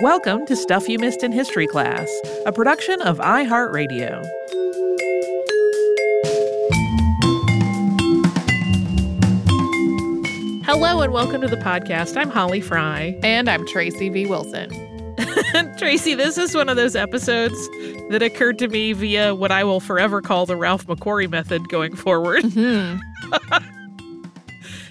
Welcome to Stuff You Missed in History Class, a production of iHeartRadio. Hello and welcome to the podcast. I'm Holly Fry. And I'm Tracy V. Wilson. Tracy, this is one of those episodes that occurred to me via what I will forever call the Ralph McQuarrie method going forward. Mm-hmm.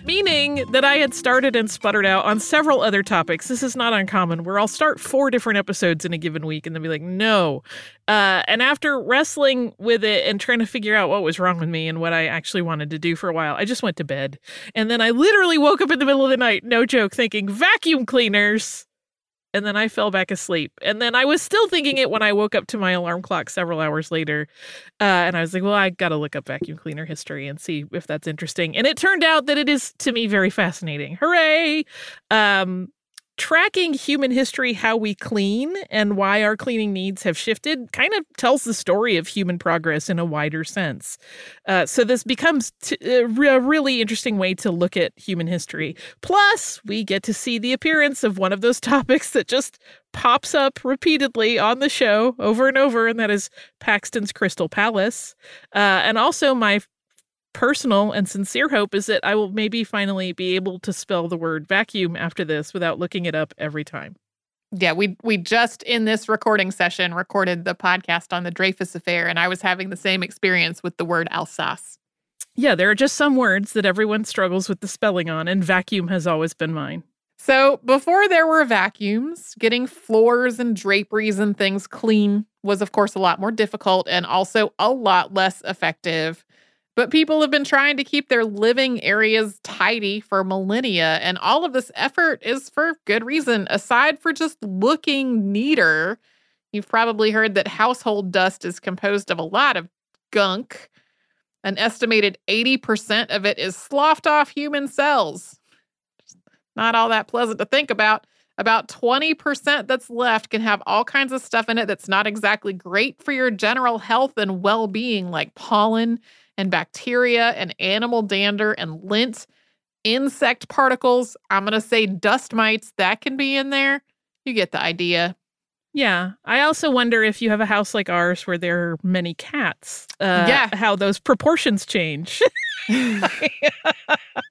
Meaning that I had started and sputtered out on several other topics. This is not uncommon, where I'll start four different episodes in a given week and then be like, no. Uh, and after wrestling with it and trying to figure out what was wrong with me and what I actually wanted to do for a while, I just went to bed. And then I literally woke up in the middle of the night, no joke, thinking vacuum cleaners and then I fell back asleep. And then I was still thinking it when I woke up to my alarm clock several hours later. Uh, and I was like, well, I got to look up vacuum cleaner history and see if that's interesting. And it turned out that it is, to me, very fascinating. Hooray! Um, tracking human history, how we clean, and why our cleaning needs have shifted kind of tells the story of human progress in a wider sense. Uh, so, this becomes t- a really interesting way to look at human history. Plus, we get to see the appearance of one of those topics that just pops up repeatedly on the show over and over, and that is Paxton's Crystal Palace. Uh, and also, my personal and sincere hope is that I will maybe finally be able to spell the word vacuum after this without looking it up every time. Yeah, we we just in this recording session recorded the podcast on the Dreyfus affair and I was having the same experience with the word Alsace. Yeah, there are just some words that everyone struggles with the spelling on and vacuum has always been mine. So, before there were vacuums, getting floors and draperies and things clean was of course a lot more difficult and also a lot less effective but people have been trying to keep their living areas tidy for millennia, and all of this effort is for good reason. Aside for just looking neater, you've probably heard that household dust is composed of a lot of gunk. An estimated 80% of it is sloughed off human cells. Not all that pleasant to think about. About 20% that's left can have all kinds of stuff in it that's not exactly great for your general health and well being, like pollen and bacteria and animal dander and lint, insect particles. I'm going to say dust mites that can be in there. You get the idea. Yeah. I also wonder if you have a house like ours where there are many cats, uh, yeah. how those proportions change.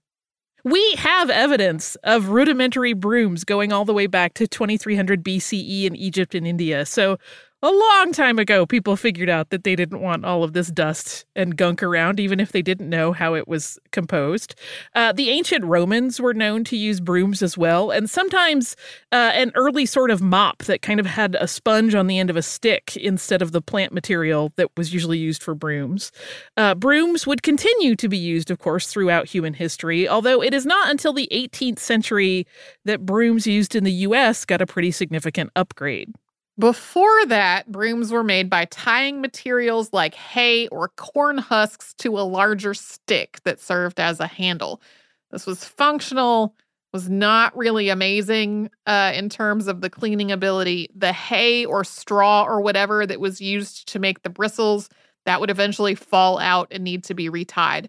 we have evidence of rudimentary brooms going all the way back to 2300 BCE in Egypt and India. So a long time ago, people figured out that they didn't want all of this dust and gunk around, even if they didn't know how it was composed. Uh, the ancient Romans were known to use brooms as well, and sometimes uh, an early sort of mop that kind of had a sponge on the end of a stick instead of the plant material that was usually used for brooms. Uh, brooms would continue to be used, of course, throughout human history, although it is not until the 18th century that brooms used in the US got a pretty significant upgrade. Before that, brooms were made by tying materials like hay or corn husks to a larger stick that served as a handle. This was functional, was not really amazing uh, in terms of the cleaning ability. The hay or straw or whatever that was used to make the bristles, that would eventually fall out and need to be retied.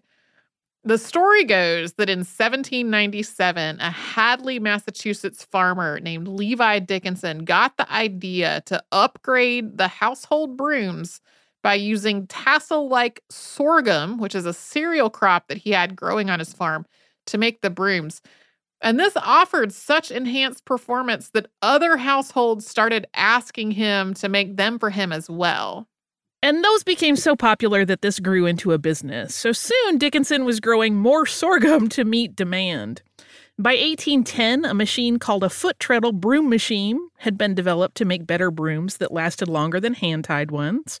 The story goes that in 1797, a Hadley, Massachusetts farmer named Levi Dickinson got the idea to upgrade the household brooms by using tassel like sorghum, which is a cereal crop that he had growing on his farm, to make the brooms. And this offered such enhanced performance that other households started asking him to make them for him as well. And those became so popular that this grew into a business. So soon, Dickinson was growing more sorghum to meet demand. By 1810, a machine called a foot treadle broom machine had been developed to make better brooms that lasted longer than hand tied ones.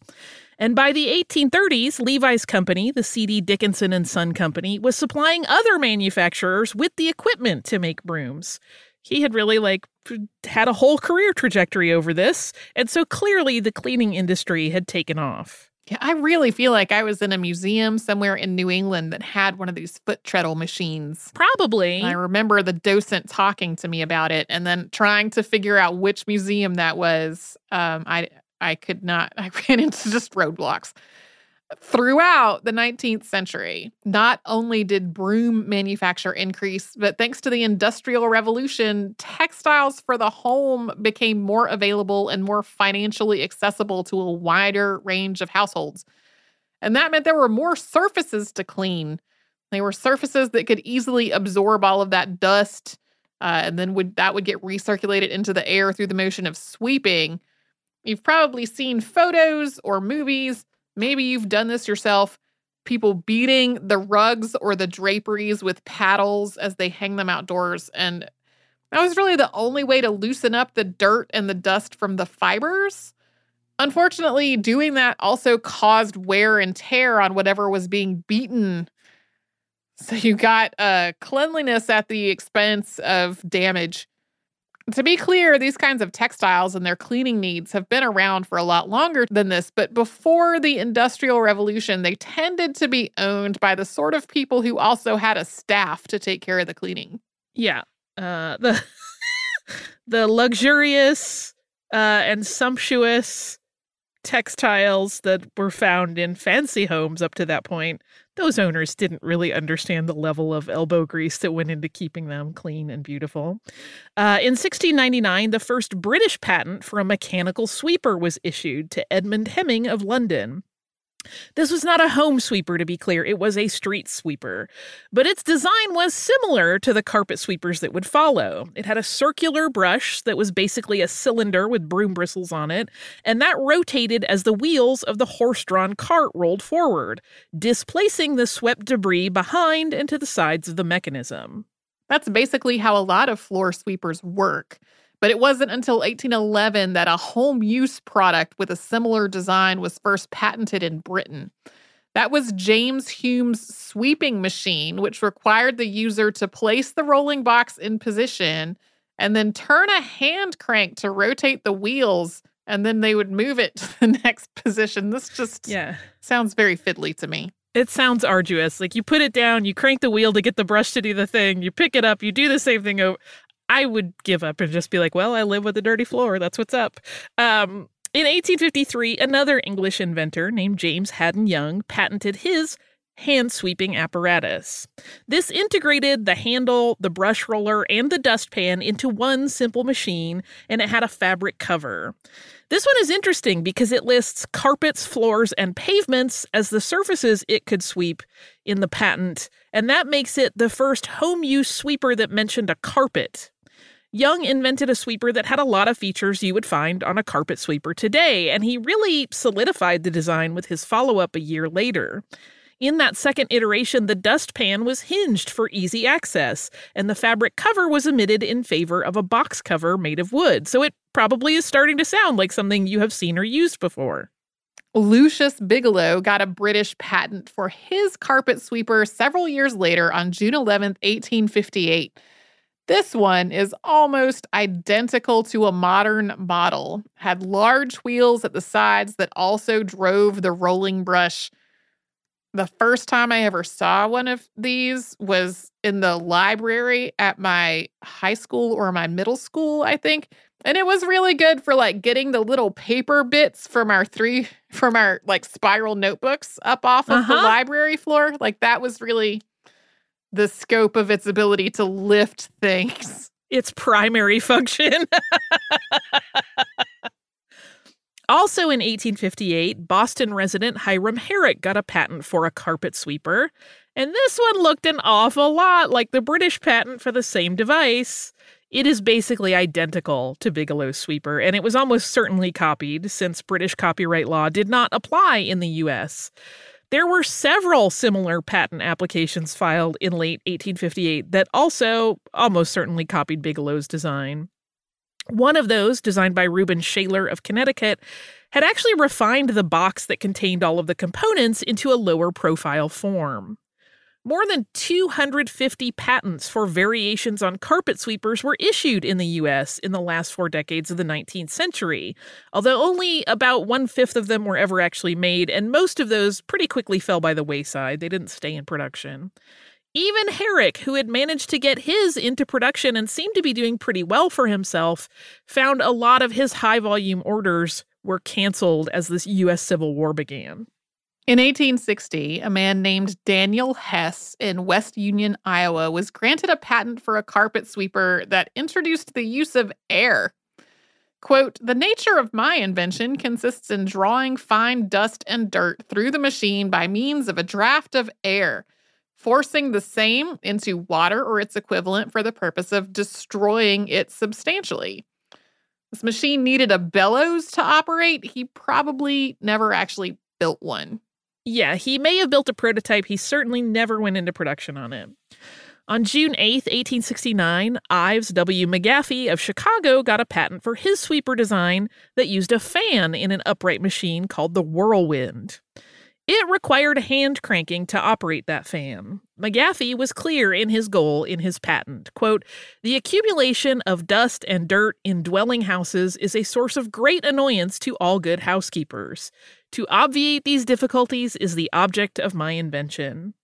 And by the 1830s, Levi's company, the C.D. Dickinson and Son Company, was supplying other manufacturers with the equipment to make brooms he had really like had a whole career trajectory over this. And so clearly the cleaning industry had taken off. Yeah, I really feel like I was in a museum somewhere in New England that had one of these foot treadle machines. Probably. I remember the docent talking to me about it and then trying to figure out which museum that was. Um, I I could not. I ran into just roadblocks. Throughout the 19th century, not only did broom manufacture increase, but thanks to the Industrial Revolution, textiles for the home became more available and more financially accessible to a wider range of households. And that meant there were more surfaces to clean. They were surfaces that could easily absorb all of that dust, uh, and then would that would get recirculated into the air through the motion of sweeping. You've probably seen photos or movies Maybe you've done this yourself. People beating the rugs or the draperies with paddles as they hang them outdoors. And that was really the only way to loosen up the dirt and the dust from the fibers. Unfortunately, doing that also caused wear and tear on whatever was being beaten. So you got uh, cleanliness at the expense of damage. To be clear, these kinds of textiles and their cleaning needs have been around for a lot longer than this, but before the Industrial Revolution, they tended to be owned by the sort of people who also had a staff to take care of the cleaning. Yeah. Uh, the the luxurious uh, and sumptuous textiles that were found in fancy homes up to that point, those owners didn't really understand the level of elbow grease that went into keeping them clean and beautiful. Uh, in 1699, the first British patent for a mechanical sweeper was issued to Edmund Hemming of London. This was not a home sweeper, to be clear, it was a street sweeper. But its design was similar to the carpet sweepers that would follow. It had a circular brush that was basically a cylinder with broom bristles on it, and that rotated as the wheels of the horse drawn cart rolled forward, displacing the swept debris behind and to the sides of the mechanism. That's basically how a lot of floor sweepers work. But it wasn't until 1811 that a home use product with a similar design was first patented in Britain. That was James Hume's sweeping machine, which required the user to place the rolling box in position and then turn a hand crank to rotate the wheels, and then they would move it to the next position. This just yeah. sounds very fiddly to me. It sounds arduous. Like you put it down, you crank the wheel to get the brush to do the thing, you pick it up, you do the same thing over. I would give up and just be like, well, I live with a dirty floor. That's what's up. Um, in 1853, another English inventor named James Haddon Young patented his hand sweeping apparatus. This integrated the handle, the brush roller, and the dustpan into one simple machine, and it had a fabric cover. This one is interesting because it lists carpets, floors, and pavements as the surfaces it could sweep in the patent, and that makes it the first home use sweeper that mentioned a carpet. Young invented a sweeper that had a lot of features you would find on a carpet sweeper today, and he really solidified the design with his follow up a year later. In that second iteration, the dustpan was hinged for easy access, and the fabric cover was omitted in favor of a box cover made of wood. So it probably is starting to sound like something you have seen or used before. Lucius Bigelow got a British patent for his carpet sweeper several years later on June 11, 1858. This one is almost identical to a modern model, had large wheels at the sides that also drove the rolling brush. The first time I ever saw one of these was in the library at my high school or my middle school, I think. And it was really good for like getting the little paper bits from our three from our like spiral notebooks up off of uh-huh. the library floor. Like that was really the scope of its ability to lift things. Its primary function. also in 1858, Boston resident Hiram Herrick got a patent for a carpet sweeper, and this one looked an awful lot like the British patent for the same device. It is basically identical to Bigelow's sweeper, and it was almost certainly copied since British copyright law did not apply in the US. There were several similar patent applications filed in late 1858 that also almost certainly copied Bigelow's design. One of those, designed by Reuben Shaler of Connecticut, had actually refined the box that contained all of the components into a lower profile form. More than 250 patents for variations on carpet sweepers were issued in the US in the last four decades of the 19th century, although only about one fifth of them were ever actually made, and most of those pretty quickly fell by the wayside. They didn't stay in production. Even Herrick, who had managed to get his into production and seemed to be doing pretty well for himself, found a lot of his high volume orders were canceled as this US Civil War began. In 1860, a man named Daniel Hess in West Union, Iowa, was granted a patent for a carpet sweeper that introduced the use of air. Quote, the nature of my invention consists in drawing fine dust and dirt through the machine by means of a draft of air, forcing the same into water or its equivalent for the purpose of destroying it substantially. This machine needed a bellows to operate. He probably never actually built one. Yeah, he may have built a prototype. He certainly never went into production on it. On June 8, 1869, Ives W. McGaffey of Chicago got a patent for his sweeper design that used a fan in an upright machine called the Whirlwind. It required hand cranking to operate that fan. McGaffey was clear in his goal in his patent. Quote, the accumulation of dust and dirt in dwelling houses is a source of great annoyance to all good housekeepers. To obviate these difficulties is the object of my invention.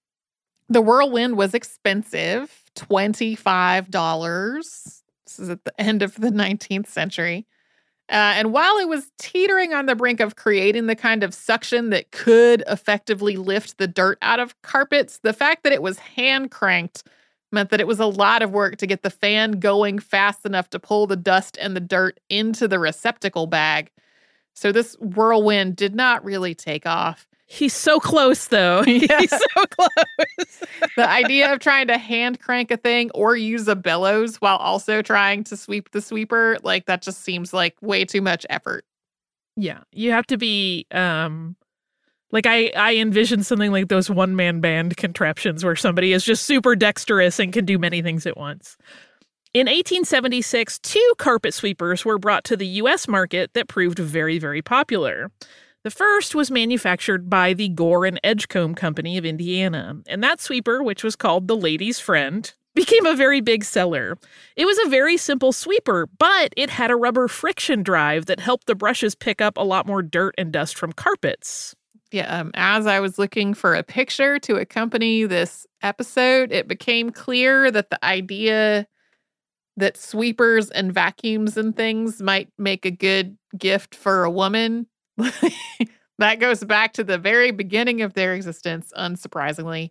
The whirlwind was expensive $25. This is at the end of the 19th century. Uh, and while it was teetering on the brink of creating the kind of suction that could effectively lift the dirt out of carpets, the fact that it was hand cranked meant that it was a lot of work to get the fan going fast enough to pull the dust and the dirt into the receptacle bag. So this whirlwind did not really take off. He's so close, though. Yeah. He's so close. the idea of trying to hand crank a thing or use a bellows while also trying to sweep the sweeper, like that just seems like way too much effort. Yeah. You have to be um like I I envision something like those one man band contraptions where somebody is just super dexterous and can do many things at once. In 1876, two carpet sweepers were brought to the US market that proved very, very popular. The first was manufactured by the Gore and Edgecombe Company of Indiana, and that sweeper, which was called the Lady's Friend, became a very big seller. It was a very simple sweeper, but it had a rubber friction drive that helped the brushes pick up a lot more dirt and dust from carpets. Yeah, um, as I was looking for a picture to accompany this episode, it became clear that the idea that sweepers and vacuums and things might make a good gift for a woman that goes back to the very beginning of their existence, unsurprisingly.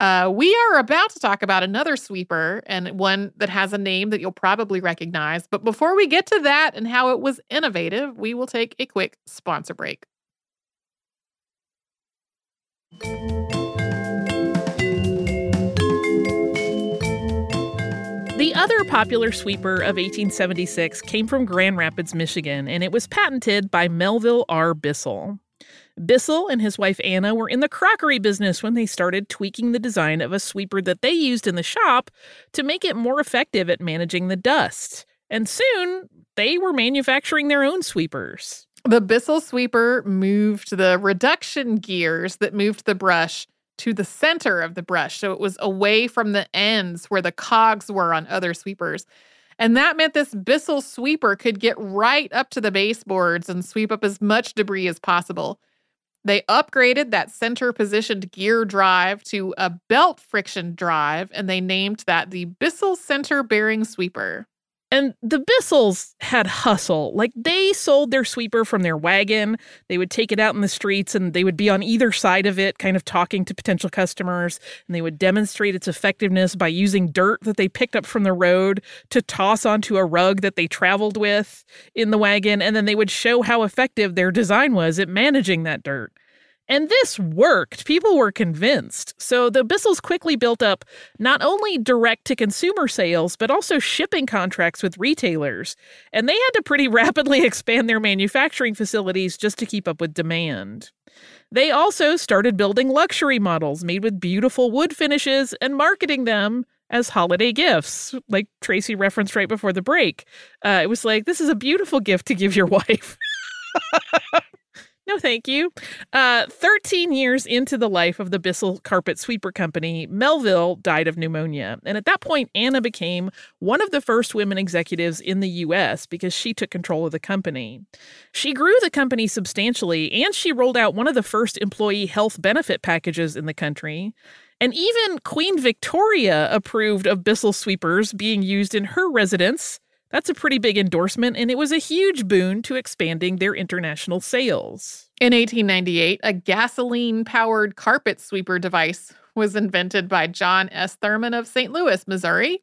Uh, we are about to talk about another sweeper and one that has a name that you'll probably recognize. But before we get to that and how it was innovative, we will take a quick sponsor break. The other popular sweeper of 1876 came from Grand Rapids, Michigan, and it was patented by Melville R. Bissell. Bissell and his wife Anna were in the crockery business when they started tweaking the design of a sweeper that they used in the shop to make it more effective at managing the dust. And soon, they were manufacturing their own sweepers. The Bissell sweeper moved the reduction gears that moved the brush to the center of the brush. So it was away from the ends where the cogs were on other sweepers. And that meant this Bissell sweeper could get right up to the baseboards and sweep up as much debris as possible. They upgraded that center positioned gear drive to a belt friction drive, and they named that the Bissell Center Bearing Sweeper. And the Bissells had hustle. Like they sold their sweeper from their wagon. They would take it out in the streets and they would be on either side of it, kind of talking to potential customers. And they would demonstrate its effectiveness by using dirt that they picked up from the road to toss onto a rug that they traveled with in the wagon. And then they would show how effective their design was at managing that dirt. And this worked. People were convinced. So the Bissells quickly built up not only direct to consumer sales, but also shipping contracts with retailers. And they had to pretty rapidly expand their manufacturing facilities just to keep up with demand. They also started building luxury models made with beautiful wood finishes and marketing them as holiday gifts, like Tracy referenced right before the break. Uh, it was like, this is a beautiful gift to give your wife. No, thank you. Uh, 13 years into the life of the Bissell Carpet Sweeper Company, Melville died of pneumonia. And at that point, Anna became one of the first women executives in the U.S. because she took control of the company. She grew the company substantially, and she rolled out one of the first employee health benefit packages in the country. And even Queen Victoria approved of Bissell sweepers being used in her residence That's a pretty big endorsement, and it was a huge boon to expanding their international sales. In 1898, a gasoline powered carpet sweeper device was invented by John S. Thurman of St. Louis, Missouri.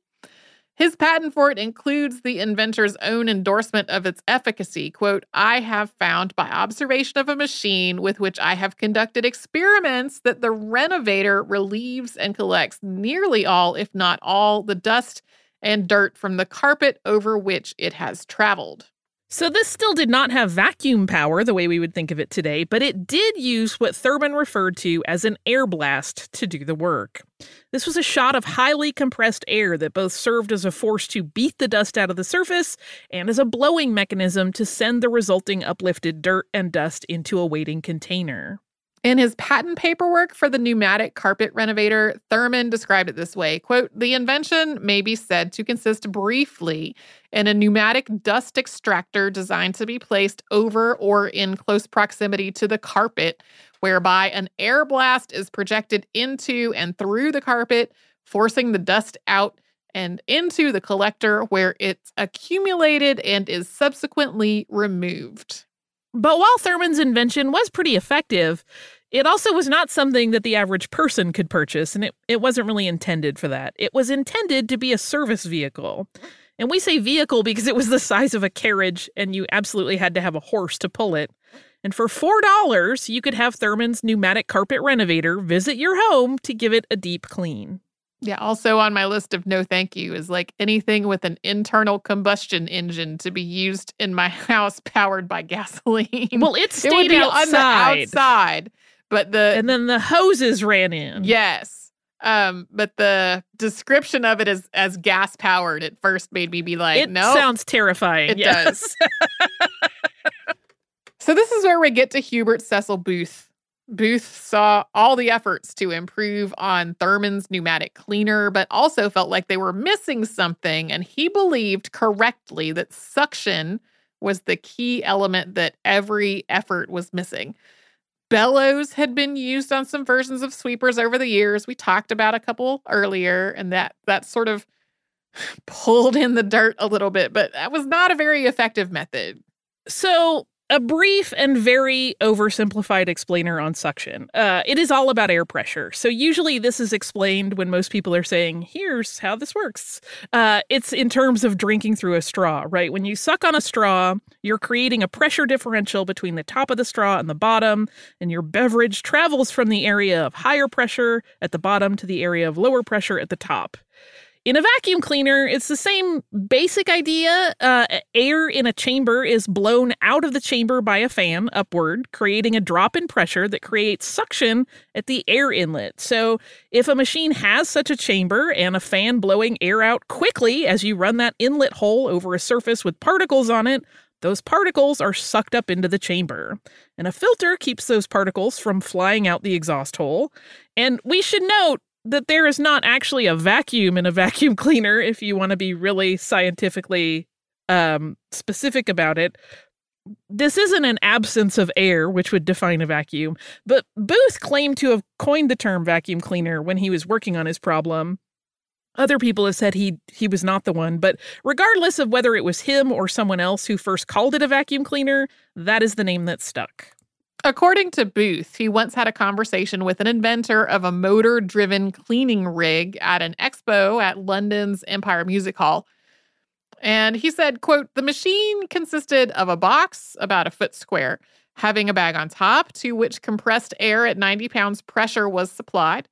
His patent for it includes the inventor's own endorsement of its efficacy. Quote, I have found by observation of a machine with which I have conducted experiments that the renovator relieves and collects nearly all, if not all, the dust and dirt from the carpet over which it has traveled. So, this still did not have vacuum power the way we would think of it today, but it did use what Thurman referred to as an air blast to do the work. This was a shot of highly compressed air that both served as a force to beat the dust out of the surface and as a blowing mechanism to send the resulting uplifted dirt and dust into a waiting container. In his patent paperwork for the pneumatic carpet renovator, Thurman described it this way quote, The invention may be said to consist briefly in a pneumatic dust extractor designed to be placed over or in close proximity to the carpet, whereby an air blast is projected into and through the carpet, forcing the dust out and into the collector where it's accumulated and is subsequently removed. But while Thurman's invention was pretty effective, it also was not something that the average person could purchase, and it, it wasn't really intended for that. It was intended to be a service vehicle. And we say vehicle because it was the size of a carriage, and you absolutely had to have a horse to pull it. And for $4, you could have Thurman's pneumatic carpet renovator visit your home to give it a deep clean. Yeah, also on my list of no thank you is like anything with an internal combustion engine to be used in my house powered by gasoline. Well, it stayed it would be outside. on the outside, but the and then the hoses ran in. Yes, um, but the description of it as as gas powered at first made me be like, it no, sounds terrifying. It yes. does. so this is where we get to Hubert Cecil Booth Booth saw all the efforts to improve on Thurman's pneumatic cleaner, but also felt like they were missing something. And he believed correctly that suction was the key element that every effort was missing. Bellows had been used on some versions of sweepers over the years. We talked about a couple earlier, and that that sort of pulled in the dirt a little bit, but that was not a very effective method. So a brief and very oversimplified explainer on suction. Uh, it is all about air pressure. So, usually, this is explained when most people are saying, here's how this works. Uh, it's in terms of drinking through a straw, right? When you suck on a straw, you're creating a pressure differential between the top of the straw and the bottom, and your beverage travels from the area of higher pressure at the bottom to the area of lower pressure at the top. In a vacuum cleaner, it's the same basic idea. Uh, air in a chamber is blown out of the chamber by a fan upward, creating a drop in pressure that creates suction at the air inlet. So, if a machine has such a chamber and a fan blowing air out quickly as you run that inlet hole over a surface with particles on it, those particles are sucked up into the chamber. And a filter keeps those particles from flying out the exhaust hole. And we should note that there is not actually a vacuum in a vacuum cleaner if you want to be really scientifically um, specific about it. This isn't an absence of air, which would define a vacuum, but Booth claimed to have coined the term vacuum cleaner when he was working on his problem. Other people have said he he was not the one, but regardless of whether it was him or someone else who first called it a vacuum cleaner, that is the name that stuck. According to Booth, he once had a conversation with an inventor of a motor driven cleaning rig at an expo at London's Empire Music Hall. And he said, quote, the machine consisted of a box about a foot square, having a bag on top to which compressed air at 90 pounds pressure was supplied.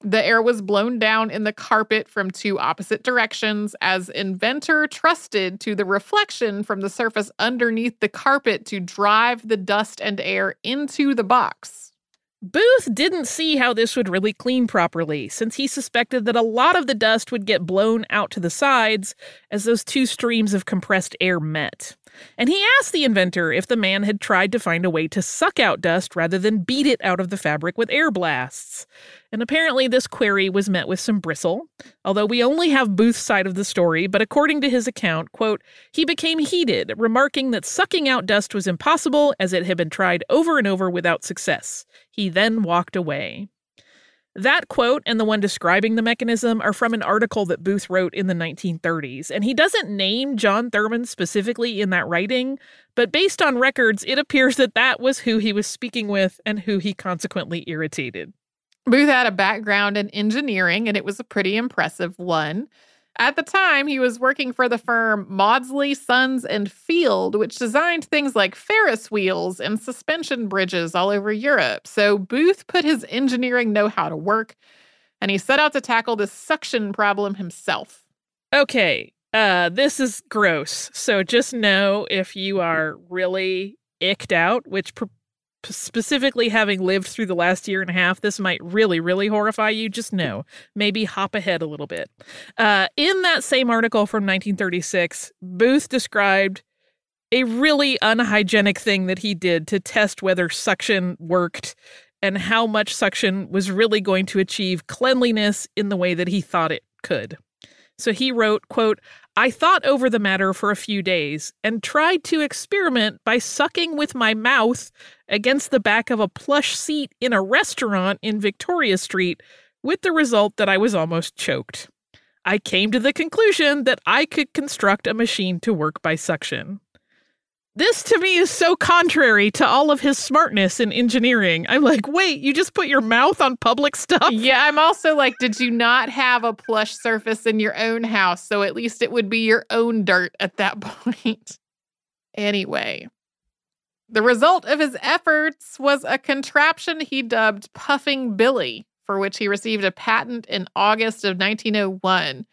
The air was blown down in the carpet from two opposite directions as inventor trusted to the reflection from the surface underneath the carpet to drive the dust and air into the box. Booth didn't see how this would really clean properly, since he suspected that a lot of the dust would get blown out to the sides as those two streams of compressed air met. And he asked the inventor if the man had tried to find a way to suck out dust rather than beat it out of the fabric with air blasts. And apparently, this query was met with some bristle. Although we only have Booth's side of the story, but according to his account, quote, he became heated, remarking that sucking out dust was impossible as it had been tried over and over without success. He then walked away. That quote and the one describing the mechanism are from an article that Booth wrote in the 1930s, and he doesn't name John Thurman specifically in that writing, but based on records, it appears that that was who he was speaking with and who he consequently irritated. Booth had a background in engineering, and it was a pretty impressive one. At the time, he was working for the firm Maudslay, Sons, and Field, which designed things like Ferris wheels and suspension bridges all over Europe. So Booth put his engineering know how to work, and he set out to tackle this suction problem himself. Okay, uh, this is gross. So just know if you are really icked out, which pr- specifically having lived through the last year and a half, this might really, really horrify you. Just know, maybe hop ahead a little bit. Uh, in that same article from 1936, Booth described a really unhygienic thing that he did to test whether suction worked and how much suction was really going to achieve cleanliness in the way that he thought it could. So he wrote, quote, I thought over the matter for a few days and tried to experiment by sucking with my mouth against the back of a plush seat in a restaurant in Victoria Street, with the result that I was almost choked. I came to the conclusion that I could construct a machine to work by suction. This to me is so contrary to all of his smartness in engineering. I'm like, wait, you just put your mouth on public stuff? Yeah, I'm also like, did you not have a plush surface in your own house? So at least it would be your own dirt at that point. anyway, the result of his efforts was a contraption he dubbed Puffing Billy, for which he received a patent in August of 1901.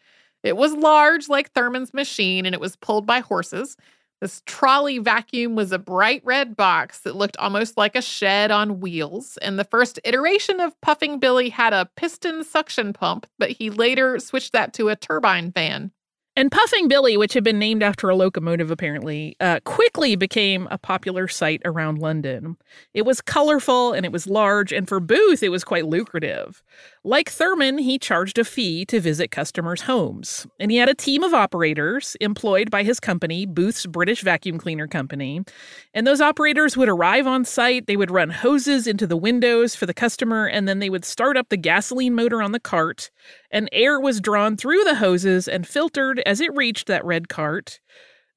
It was large, like Thurman's machine, and it was pulled by horses. This trolley vacuum was a bright red box that looked almost like a shed on wheels. And the first iteration of Puffing Billy had a piston suction pump, but he later switched that to a turbine fan. And Puffing Billy, which had been named after a locomotive apparently, uh, quickly became a popular sight around London. It was colorful and it was large, and for Booth, it was quite lucrative. Like Thurman, he charged a fee to visit customers' homes. And he had a team of operators employed by his company, Booth's British Vacuum Cleaner Company. And those operators would arrive on site, they would run hoses into the windows for the customer, and then they would start up the gasoline motor on the cart and air was drawn through the hoses and filtered as it reached that red cart.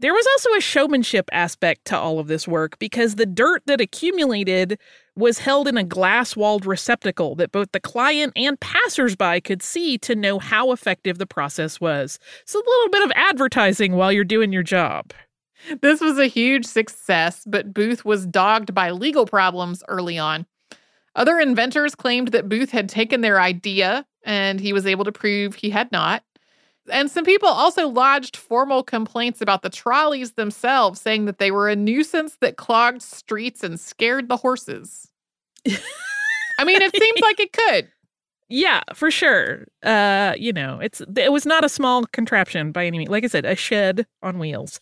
There was also a showmanship aspect to all of this work because the dirt that accumulated was held in a glass walled receptacle that both the client and passersby could see to know how effective the process was. So, a little bit of advertising while you're doing your job. This was a huge success, but Booth was dogged by legal problems early on. Other inventors claimed that Booth had taken their idea and he was able to prove he had not. And some people also lodged formal complaints about the trolleys themselves, saying that they were a nuisance that clogged streets and scared the horses. I mean, it seems like it could. Yeah, for sure. Uh, you know, it's it was not a small contraption by any means. Like I said, a shed on wheels.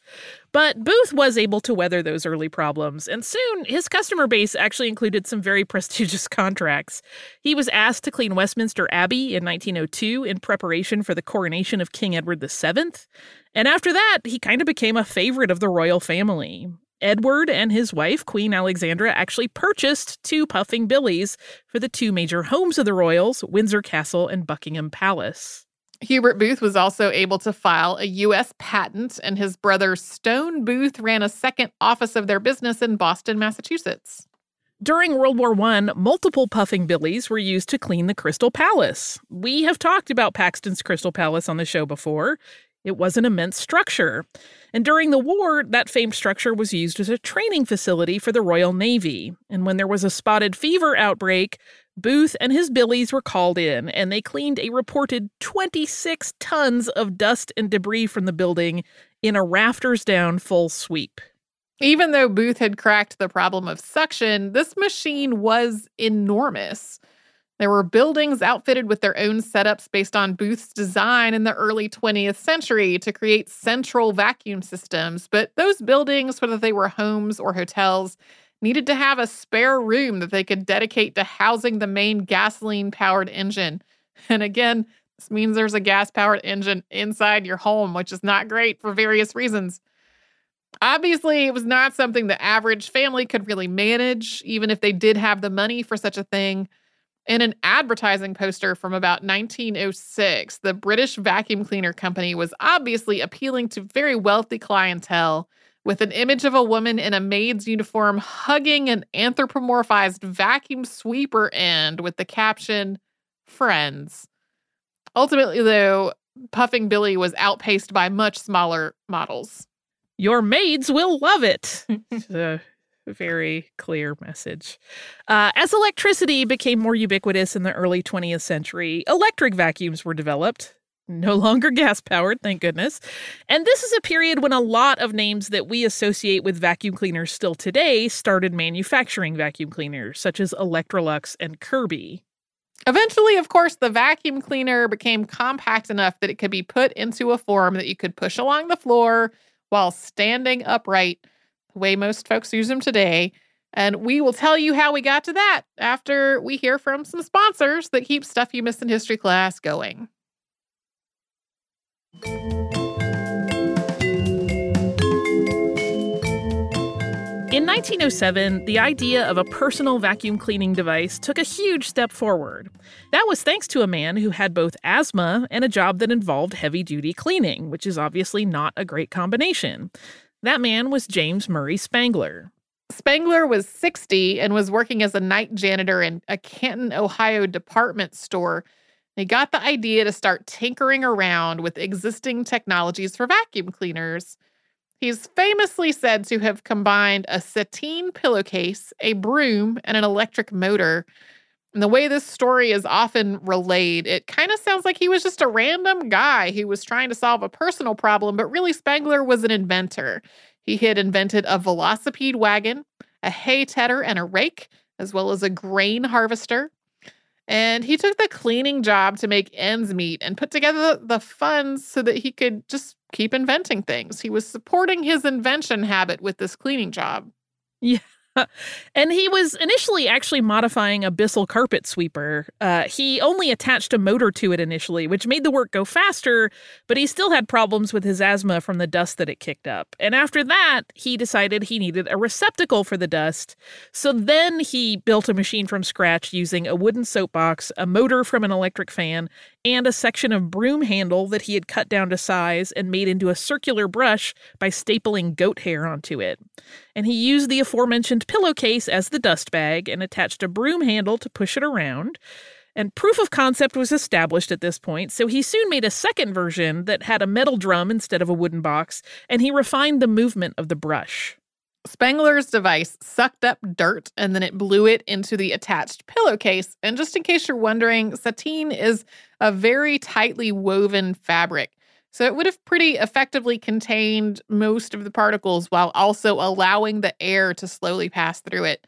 But Booth was able to weather those early problems, and soon his customer base actually included some very prestigious contracts. He was asked to clean Westminster Abbey in 1902 in preparation for the coronation of King Edward VII. And after that, he kind of became a favorite of the royal family. Edward and his wife, Queen Alexandra, actually purchased two Puffing Billies for the two major homes of the royals, Windsor Castle and Buckingham Palace. Hubert Booth was also able to file a U.S. patent, and his brother Stone Booth ran a second office of their business in Boston, Massachusetts. During World War I, multiple puffing billies were used to clean the Crystal Palace. We have talked about Paxton's Crystal Palace on the show before. It was an immense structure. And during the war, that famed structure was used as a training facility for the Royal Navy. And when there was a spotted fever outbreak, Booth and his billies were called in, and they cleaned a reported 26 tons of dust and debris from the building in a rafters down full sweep. Even though Booth had cracked the problem of suction, this machine was enormous. There were buildings outfitted with their own setups based on Booth's design in the early 20th century to create central vacuum systems. But those buildings, whether they were homes or hotels, needed to have a spare room that they could dedicate to housing the main gasoline powered engine. And again, this means there's a gas powered engine inside your home, which is not great for various reasons. Obviously, it was not something the average family could really manage, even if they did have the money for such a thing. In an advertising poster from about 1906, the British vacuum cleaner company was obviously appealing to very wealthy clientele with an image of a woman in a maid's uniform hugging an anthropomorphized vacuum sweeper end with the caption, Friends. Ultimately, though, Puffing Billy was outpaced by much smaller models. Your maids will love it. a very clear message. Uh, as electricity became more ubiquitous in the early 20th century, electric vacuums were developed. No longer gas powered, thank goodness. And this is a period when a lot of names that we associate with vacuum cleaners still today started manufacturing vacuum cleaners, such as Electrolux and Kirby. Eventually, of course, the vacuum cleaner became compact enough that it could be put into a form that you could push along the floor while standing upright, the way most folks use them today. And we will tell you how we got to that after we hear from some sponsors that keep Stuff You Missed in History class going. In 1907, the idea of a personal vacuum cleaning device took a huge step forward. That was thanks to a man who had both asthma and a job that involved heavy duty cleaning, which is obviously not a great combination. That man was James Murray Spangler. Spangler was 60 and was working as a night janitor in a Canton, Ohio department store. He got the idea to start tinkering around with existing technologies for vacuum cleaners. He's famously said to have combined a sateen pillowcase, a broom, and an electric motor. And the way this story is often relayed, it kind of sounds like he was just a random guy who was trying to solve a personal problem, but really Spangler was an inventor. He had invented a velocipede wagon, a hay tedder, and a rake, as well as a grain harvester. And he took the cleaning job to make ends meet and put together the funds so that he could just keep inventing things. He was supporting his invention habit with this cleaning job. Yeah. And he was initially actually modifying a Bissell carpet sweeper. Uh, he only attached a motor to it initially, which made the work go faster, but he still had problems with his asthma from the dust that it kicked up. And after that, he decided he needed a receptacle for the dust. So then he built a machine from scratch using a wooden soapbox, a motor from an electric fan, and a section of broom handle that he had cut down to size and made into a circular brush by stapling goat hair onto it. And he used the aforementioned pillowcase as the dust bag and attached a broom handle to push it around. And proof of concept was established at this point, so he soon made a second version that had a metal drum instead of a wooden box, and he refined the movement of the brush. Spangler's device sucked up dirt and then it blew it into the attached pillowcase. And just in case you're wondering, sateen is a very tightly woven fabric. So it would have pretty effectively contained most of the particles while also allowing the air to slowly pass through it.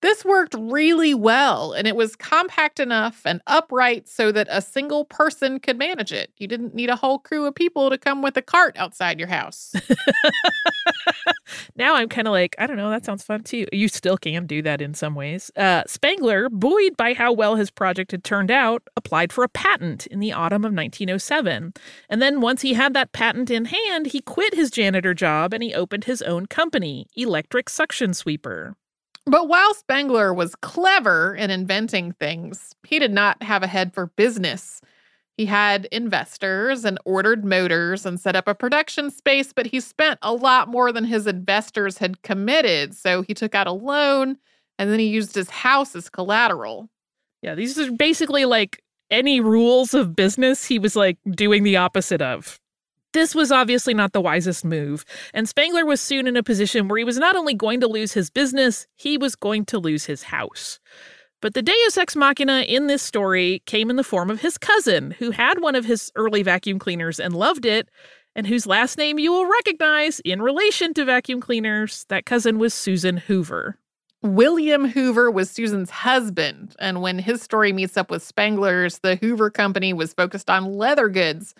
This worked really well, and it was compact enough and upright so that a single person could manage it. You didn't need a whole crew of people to come with a cart outside your house. now I'm kind of like, I don't know, that sounds fun too. You still can do that in some ways. Uh, Spangler, buoyed by how well his project had turned out, applied for a patent in the autumn of 1907. And then once he had that patent in hand, he quit his janitor job and he opened his own company, Electric Suction Sweeper. But while Spangler was clever in inventing things, he did not have a head for business. He had investors and ordered motors and set up a production space, but he spent a lot more than his investors had committed. So he took out a loan and then he used his house as collateral. Yeah, these are basically like any rules of business he was like doing the opposite of. This was obviously not the wisest move, and Spangler was soon in a position where he was not only going to lose his business, he was going to lose his house. But the deus ex machina in this story came in the form of his cousin, who had one of his early vacuum cleaners and loved it, and whose last name you will recognize in relation to vacuum cleaners. That cousin was Susan Hoover. William Hoover was Susan's husband, and when his story meets up with Spangler's, the Hoover Company was focused on leather goods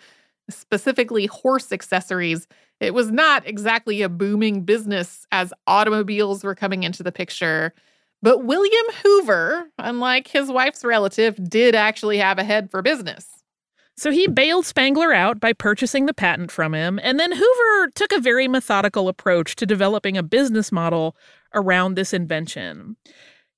specifically horse accessories, it was not exactly a booming business as automobiles were coming into the picture. But William Hoover, unlike his wife's relative, did actually have a head for business. So he bailed Spangler out by purchasing the patent from him, and then Hoover took a very methodical approach to developing a business model around this invention.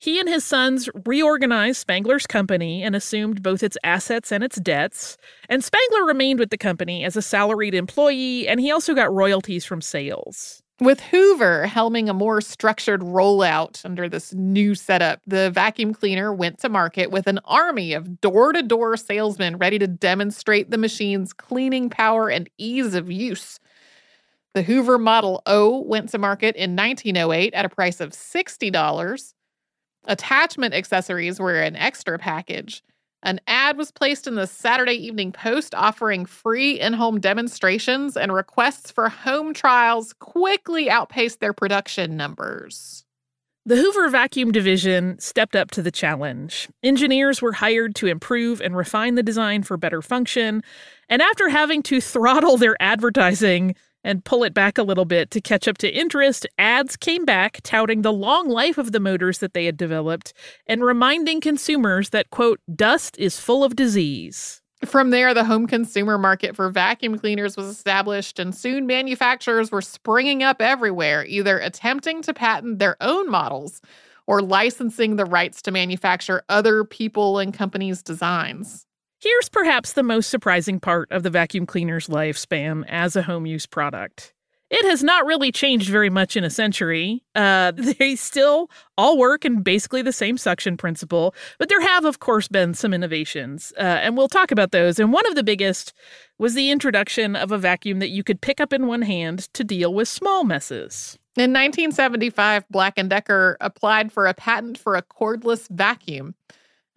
He and his sons reorganized Spangler's company and assumed both its assets and its debts. And Spangler remained with the company as a salaried employee, and he also got royalties from sales. With Hoover helming a more structured rollout under this new setup, the vacuum cleaner went to market with an army of door to door salesmen ready to demonstrate the machine's cleaning power and ease of use. The Hoover Model O went to market in 1908 at a price of $60. Attachment accessories were an extra package. An ad was placed in the Saturday Evening Post offering free in home demonstrations, and requests for home trials quickly outpaced their production numbers. The Hoover Vacuum Division stepped up to the challenge. Engineers were hired to improve and refine the design for better function, and after having to throttle their advertising, and pull it back a little bit to catch up to interest, ads came back touting the long life of the motors that they had developed and reminding consumers that, quote, dust is full of disease. From there, the home consumer market for vacuum cleaners was established, and soon manufacturers were springing up everywhere, either attempting to patent their own models or licensing the rights to manufacture other people and companies' designs. Here's perhaps the most surprising part of the vacuum cleaner's lifespan as a home use product. It has not really changed very much in a century. Uh, they still all work in basically the same suction principle, but there have, of course, been some innovations, uh, and we'll talk about those. And one of the biggest was the introduction of a vacuum that you could pick up in one hand to deal with small messes. In 1975, Black & Decker applied for a patent for a cordless vacuum.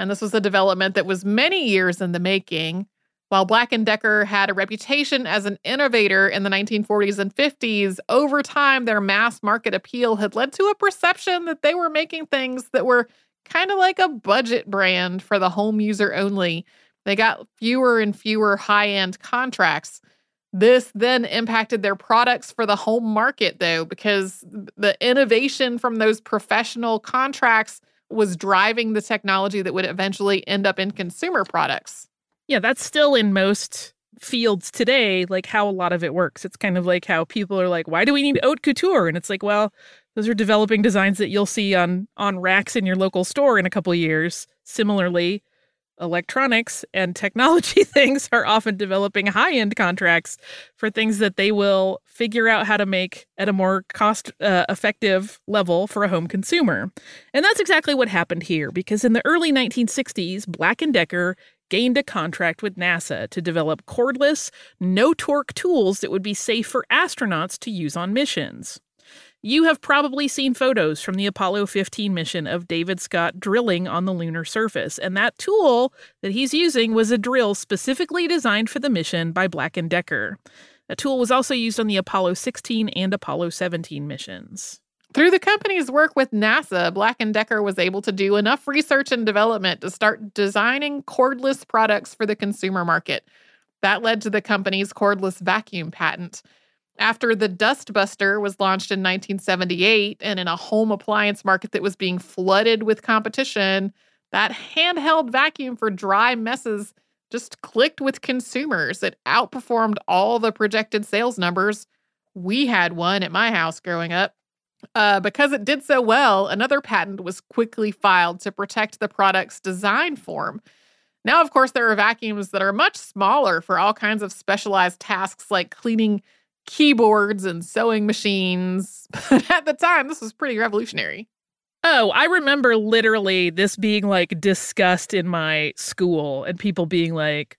And this was a development that was many years in the making. While Black & Decker had a reputation as an innovator in the 1940s and 50s, over time their mass market appeal had led to a perception that they were making things that were kind of like a budget brand for the home user only. They got fewer and fewer high-end contracts. This then impacted their products for the home market though because the innovation from those professional contracts was driving the technology that would eventually end up in consumer products. Yeah, that's still in most fields today, like how a lot of it works. It's kind of like how people are like, why do we need haute couture? And it's like, well, those are developing designs that you'll see on on racks in your local store in a couple years. Similarly, electronics and technology things are often developing high end contracts for things that they will figure out how to make at a more cost uh, effective level for a home consumer. And that's exactly what happened here because in the early 1960s, Black & Decker gained a contract with NASA to develop cordless, no torque tools that would be safe for astronauts to use on missions. You have probably seen photos from the Apollo 15 mission of David Scott drilling on the lunar surface, and that tool that he's using was a drill specifically designed for the mission by Black & Decker. That tool was also used on the Apollo 16 and Apollo 17 missions. Through the company's work with NASA, Black & Decker was able to do enough research and development to start designing cordless products for the consumer market. That led to the company's cordless vacuum patent. After the Dustbuster was launched in 1978 and in a home appliance market that was being flooded with competition, that handheld vacuum for dry messes just clicked with consumers. It outperformed all the projected sales numbers. We had one at my house growing up. Uh, because it did so well, another patent was quickly filed to protect the product's design form. Now, of course, there are vacuums that are much smaller for all kinds of specialized tasks like cleaning keyboards and sewing machines. But at the time, this was pretty revolutionary. Oh, I remember literally this being like discussed in my school and people being like,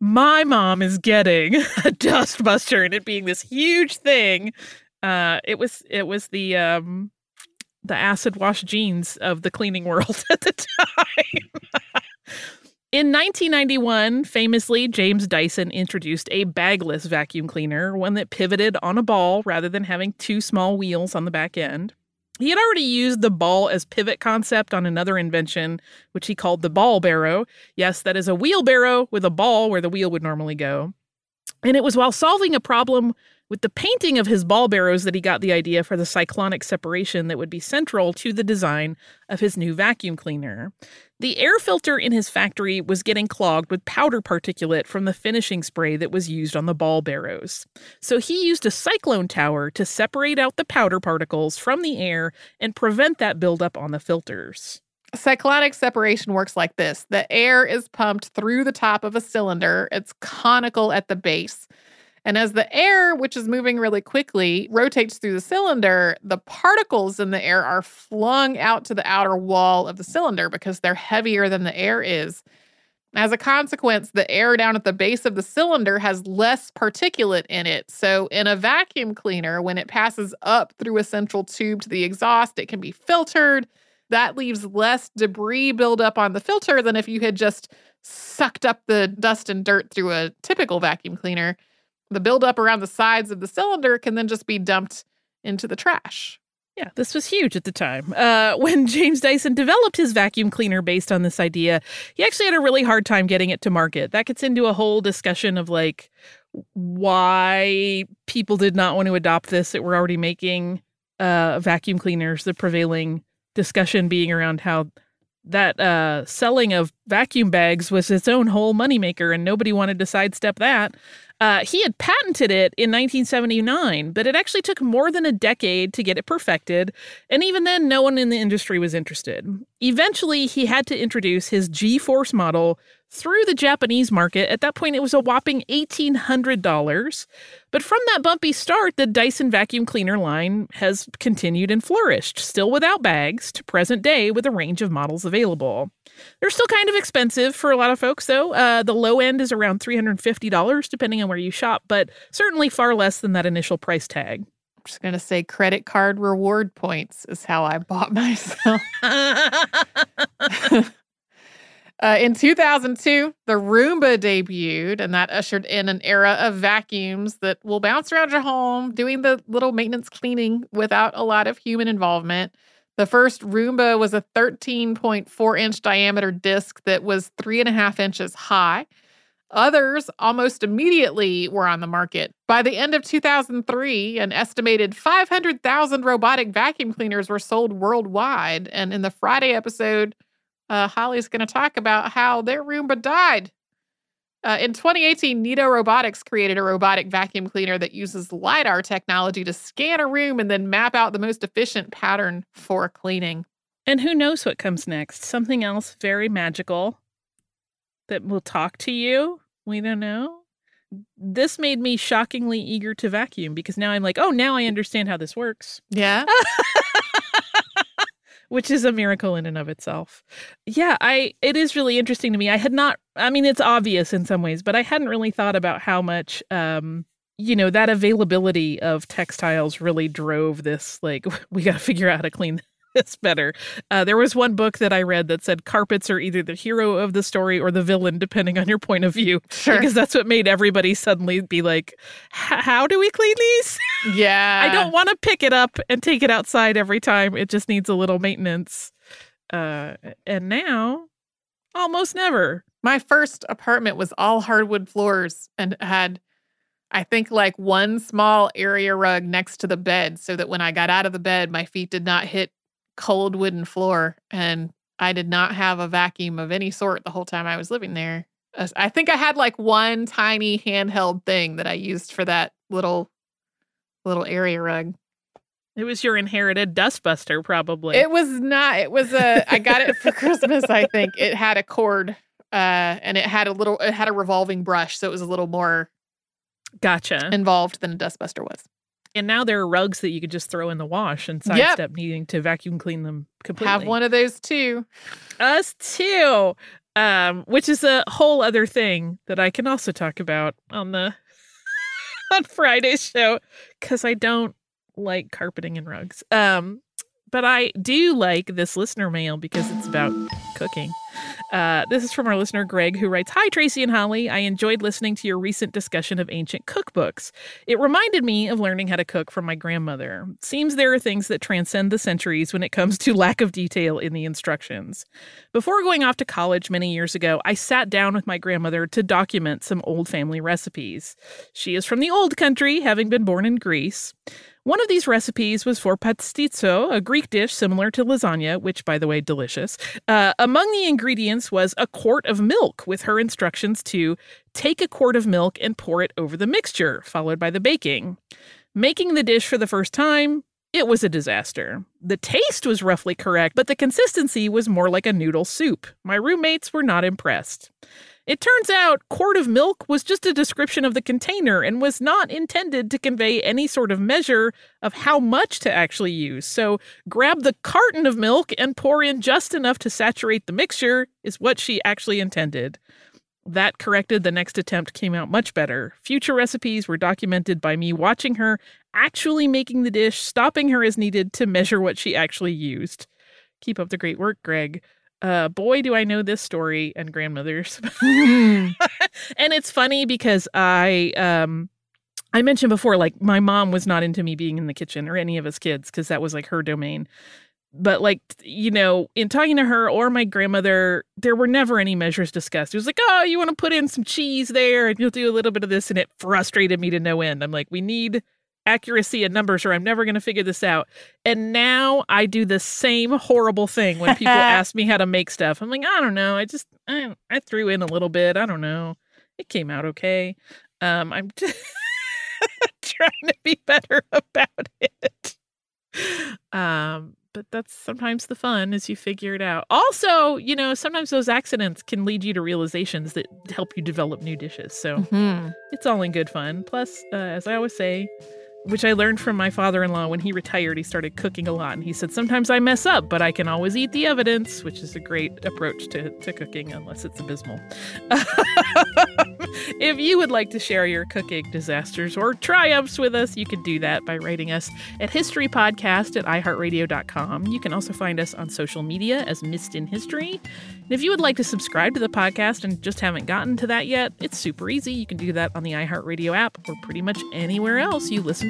my mom is getting a dustbuster and it being this huge thing. Uh, it was it was the um the acid wash jeans of the cleaning world at the time. In 1991, famously, James Dyson introduced a bagless vacuum cleaner, one that pivoted on a ball rather than having two small wheels on the back end. He had already used the ball as pivot concept on another invention, which he called the ball barrow. Yes, that is a wheelbarrow with a ball where the wheel would normally go. And it was while solving a problem with the painting of his ball barrows that he got the idea for the cyclonic separation that would be central to the design of his new vacuum cleaner. The air filter in his factory was getting clogged with powder particulate from the finishing spray that was used on the ball barrows. So he used a cyclone tower to separate out the powder particles from the air and prevent that buildup on the filters. Cyclonic separation works like this the air is pumped through the top of a cylinder, it's conical at the base. And as the air, which is moving really quickly, rotates through the cylinder, the particles in the air are flung out to the outer wall of the cylinder because they're heavier than the air is. As a consequence, the air down at the base of the cylinder has less particulate in it. So, in a vacuum cleaner, when it passes up through a central tube to the exhaust, it can be filtered. That leaves less debris buildup on the filter than if you had just sucked up the dust and dirt through a typical vacuum cleaner the buildup around the sides of the cylinder can then just be dumped into the trash. Yeah, this was huge at the time. Uh, when James Dyson developed his vacuum cleaner based on this idea, he actually had a really hard time getting it to market. That gets into a whole discussion of like why people did not want to adopt this that were already making uh, vacuum cleaners. The prevailing discussion being around how that uh, selling of vacuum bags was its own whole moneymaker, and nobody wanted to sidestep that. Uh, he had patented it in 1979, but it actually took more than a decade to get it perfected, and even then, no one in the industry was interested. Eventually, he had to introduce his G Force model through the Japanese market. At that point, it was a whopping $1,800. But from that bumpy start, the Dyson vacuum cleaner line has continued and flourished, still without bags, to present day with a range of models available. They're still kind of expensive for a lot of folks, though. Uh, the low end is around $350, depending on where you shop, but certainly far less than that initial price tag. I'm just going to say credit card reward points is how I bought myself. Uh, in 2002, the Roomba debuted, and that ushered in an era of vacuums that will bounce around your home, doing the little maintenance cleaning without a lot of human involvement. The first Roomba was a 13.4 inch diameter disc that was three and a half inches high. Others almost immediately were on the market. By the end of 2003, an estimated 500,000 robotic vacuum cleaners were sold worldwide. And in the Friday episode, uh, Holly's going to talk about how their Roomba died. Uh, in 2018, Neato Robotics created a robotic vacuum cleaner that uses LiDAR technology to scan a room and then map out the most efficient pattern for cleaning. And who knows what comes next? Something else very magical that will talk to you? We don't know. This made me shockingly eager to vacuum because now I'm like, oh, now I understand how this works. Yeah. which is a miracle in and of itself. Yeah, I it is really interesting to me. I had not I mean it's obvious in some ways, but I hadn't really thought about how much um you know that availability of textiles really drove this like we got to figure out how to clean it's better. Uh, there was one book that I read that said carpets are either the hero of the story or the villain, depending on your point of view. Sure. Because that's what made everybody suddenly be like, how do we clean these? Yeah. I don't want to pick it up and take it outside every time. It just needs a little maintenance. Uh, and now, almost never. My first apartment was all hardwood floors and had I think like one small area rug next to the bed so that when I got out of the bed, my feet did not hit cold wooden floor and I did not have a vacuum of any sort the whole time I was living there. I think I had like one tiny handheld thing that I used for that little little area rug. It was your inherited dustbuster, probably. It was not. It was a. I got it for Christmas. I think it had a cord, uh, and it had a little. It had a revolving brush, so it was a little more. Gotcha. Involved than a dustbuster was. And now there are rugs that you could just throw in the wash and sidestep yep. needing to vacuum clean them completely. Have one of those too. Us too. Um, which is a whole other thing that I can also talk about on the on Friday's show because I don't like carpeting and rugs. Um, but I do like this listener mail because it's about cooking. Uh, this is from our listener, Greg, who writes Hi, Tracy and Holly. I enjoyed listening to your recent discussion of ancient cookbooks. It reminded me of learning how to cook from my grandmother. Seems there are things that transcend the centuries when it comes to lack of detail in the instructions. Before going off to college many years ago, I sat down with my grandmother to document some old family recipes. She is from the old country, having been born in Greece. One of these recipes was for pastitsio, a Greek dish similar to lasagna, which, by the way, delicious. Uh, among the ingredients was a quart of milk, with her instructions to take a quart of milk and pour it over the mixture, followed by the baking. Making the dish for the first time, it was a disaster. The taste was roughly correct, but the consistency was more like a noodle soup. My roommates were not impressed. It turns out quart of milk was just a description of the container and was not intended to convey any sort of measure of how much to actually use. So, grab the carton of milk and pour in just enough to saturate the mixture is what she actually intended. That corrected, the next attempt came out much better. Future recipes were documented by me watching her actually making the dish, stopping her as needed to measure what she actually used. Keep up the great work, Greg uh, boy, do I know this story and grandmothers. and it's funny because I, um, I mentioned before, like my mom was not into me being in the kitchen or any of us kids because that was like her domain. But like you know, in talking to her or my grandmother, there were never any measures discussed. It was like, oh, you want to put in some cheese there, and you'll do a little bit of this, and it frustrated me to no end. I'm like, we need accuracy in numbers or I'm never going to figure this out. And now I do the same horrible thing when people ask me how to make stuff. I'm like, I don't know. I just I, I threw in a little bit. I don't know. It came out okay. Um I'm just trying to be better about it. Um but that's sometimes the fun as you figure it out. Also, you know, sometimes those accidents can lead you to realizations that help you develop new dishes. So mm-hmm. it's all in good fun. Plus, uh, as I always say, which I learned from my father in law when he retired. He started cooking a lot, and he said, Sometimes I mess up, but I can always eat the evidence, which is a great approach to, to cooking, unless it's abysmal. if you would like to share your cooking disasters or triumphs with us, you can do that by writing us at historypodcast at iheartradio.com. You can also find us on social media as Missed in History. And if you would like to subscribe to the podcast and just haven't gotten to that yet, it's super easy. You can do that on the iHeartRadio app or pretty much anywhere else you listen